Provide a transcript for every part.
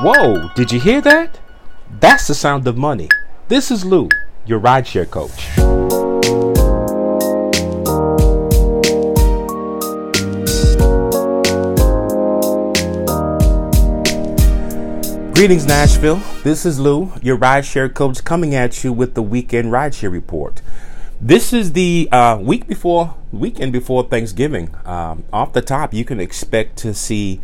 Whoa, did you hear that? That's the sound of money. This is Lou, your rideshare coach. Greetings, Nashville. This is Lou, your rideshare coach, coming at you with the weekend rideshare report. This is the uh, week before, weekend before Thanksgiving. Um, off the top, you can expect to see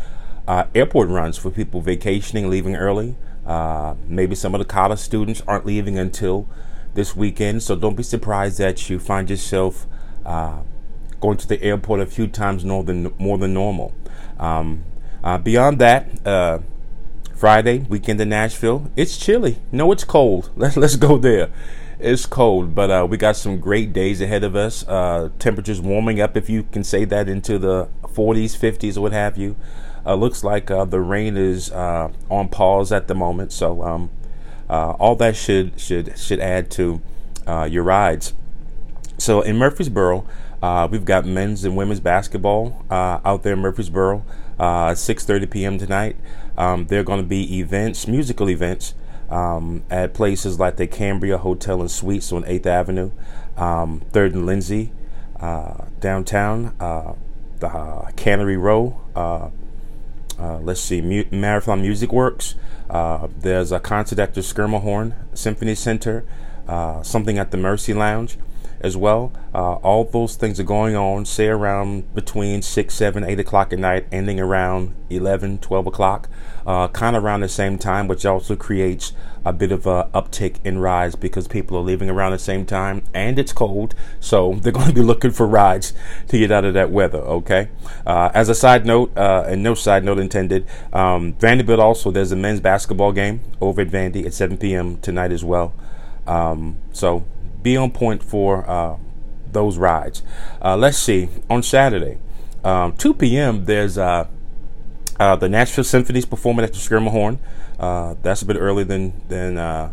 uh, airport runs for people vacationing, leaving early. Uh, maybe some of the college students aren't leaving until this weekend, so don't be surprised that you find yourself uh, going to the airport a few times more than more than normal. Um, uh, beyond that, uh, Friday weekend in Nashville, it's chilly. No, it's cold. Let's let's go there. It's cold, but uh, we got some great days ahead of us. temperatures warming up, if you can say that, into the 40s, 50s, or what have you. Uh, looks like uh, the rain is uh, on pause at the moment, so um, uh, all that should should should add to uh, your rides. So in Murfreesboro, uh, we've got men's and women's basketball out there in Murfreesboro. 6:30 p.m. tonight. Um, there are going to be events, musical events, um, at places like the Cambria Hotel and Suites on 8th Avenue, um, 3rd and Lindsley, downtown, the Cannery Row. Uh, let's see, Mu- Marathon Music Works. Uh, there's a concert at the Schermerhorn Symphony Center, uh, something at the Mercy Lounge as well. Uh, all those things are going on, say around between 6, 7, 8 o'clock at night, ending around 11, 12 o'clock, uh, kind of around the same time, which also creates a bit of a uptick in rides because people are leaving around the same time and it's cold, so they're going to be looking for rides to get out of that weather, okay? Uh, as a side note, uh, and no side note intended, um, Vanderbilt also, there's a men's basketball game over at Vandy at 7 p.m. tonight as well. Um, so be on point for uh, those rides. Uh, let's see. On Saturday, um, 2 p.m. There's uh, uh, the Nashville Symphonies performing at the Schermerhorn. Uh, that's a bit earlier than than uh,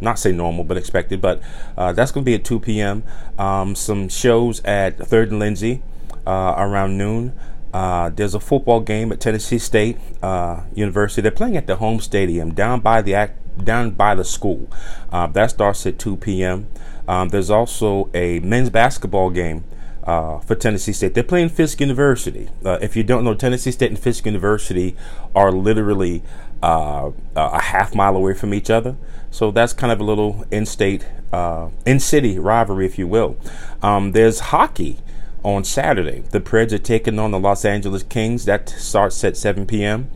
not say normal, but expected. But that's going to be at 2 p.m. Um, some shows at Third and Lindsley around noon. Uh, there's a football game at Tennessee State uh, University. They're playing at the home stadium down by the down by the school. Uh, that starts at 2 p.m. Um, there's also a men's basketball game uh, for Tennessee State. They're playing Fisk University. Uh, if you don't know, Tennessee State and Fisk University are literally uh, a half mile away from each other. So that's kind of a little in-state, uh, in-city rivalry, if you will. Um, there's hockey on Saturday. The Preds are taking on the Los Angeles Kings. That starts at 7 p.m.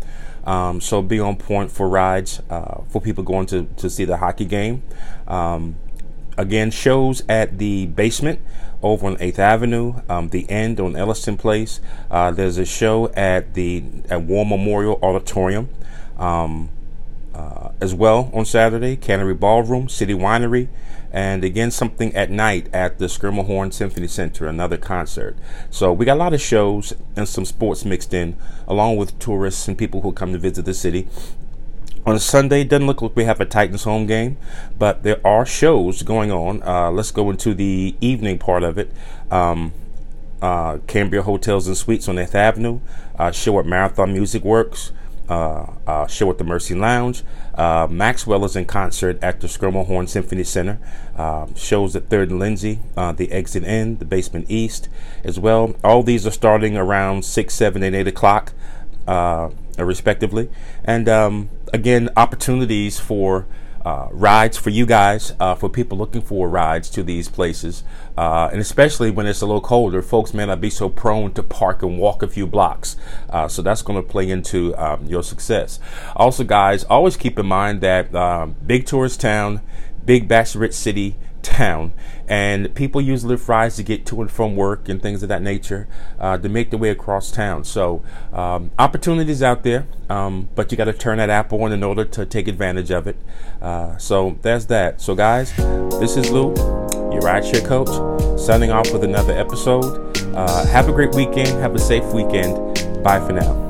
Um, so be on point for rides uh, for people going to, to see the hockey game. Um, again, shows at the basement over on 8th Avenue, um, the end on Elliston Place. Uh, there's a show at the at War Memorial Auditorium. Um, uh, as well on Saturday, Cannery Ballroom, City Winery, and again something at night at the Schermerhorn Symphony Center, another concert. So we got a lot of shows and some sports mixed in, along with tourists and people who come to visit the city. On Sunday, doesn't look like we have a Titans home game, but there are shows going on. Uh, let's go into the evening part of it. Um, uh, Cambria Hotels and Suites on 8th Avenue, uh, show at Marathon Music Works, uh, uh, show at the Mercy Lounge. Uh, Maxwell is in concert at the Schermerhorn Symphony Center. Uh, shows at Third and Lindsley, uh, the Exit Inn, the Basement East, as well. All these are starting around six, seven, and eight o'clock, uh, respectively. And um, again, opportunities for uh, rides for you guys, uh, for people looking for rides to these places, uh, and especially when it's a little colder, folks may not be so prone to park and walk a few blocks. Uh, so that's going to play into um, your success. Also, guys, always keep in mind that um, big tourist town, big bachelorette city town. And people use Lyft rides to get to and from work and things of that nature uh, to make their way across town. So um, opportunities out there um, but you got to turn that app on in order to take advantage of it. Uh, so there's that. So guys this is Lou your rideshare coach signing off with another episode. Uh, have a great weekend. Have a safe weekend. Bye for now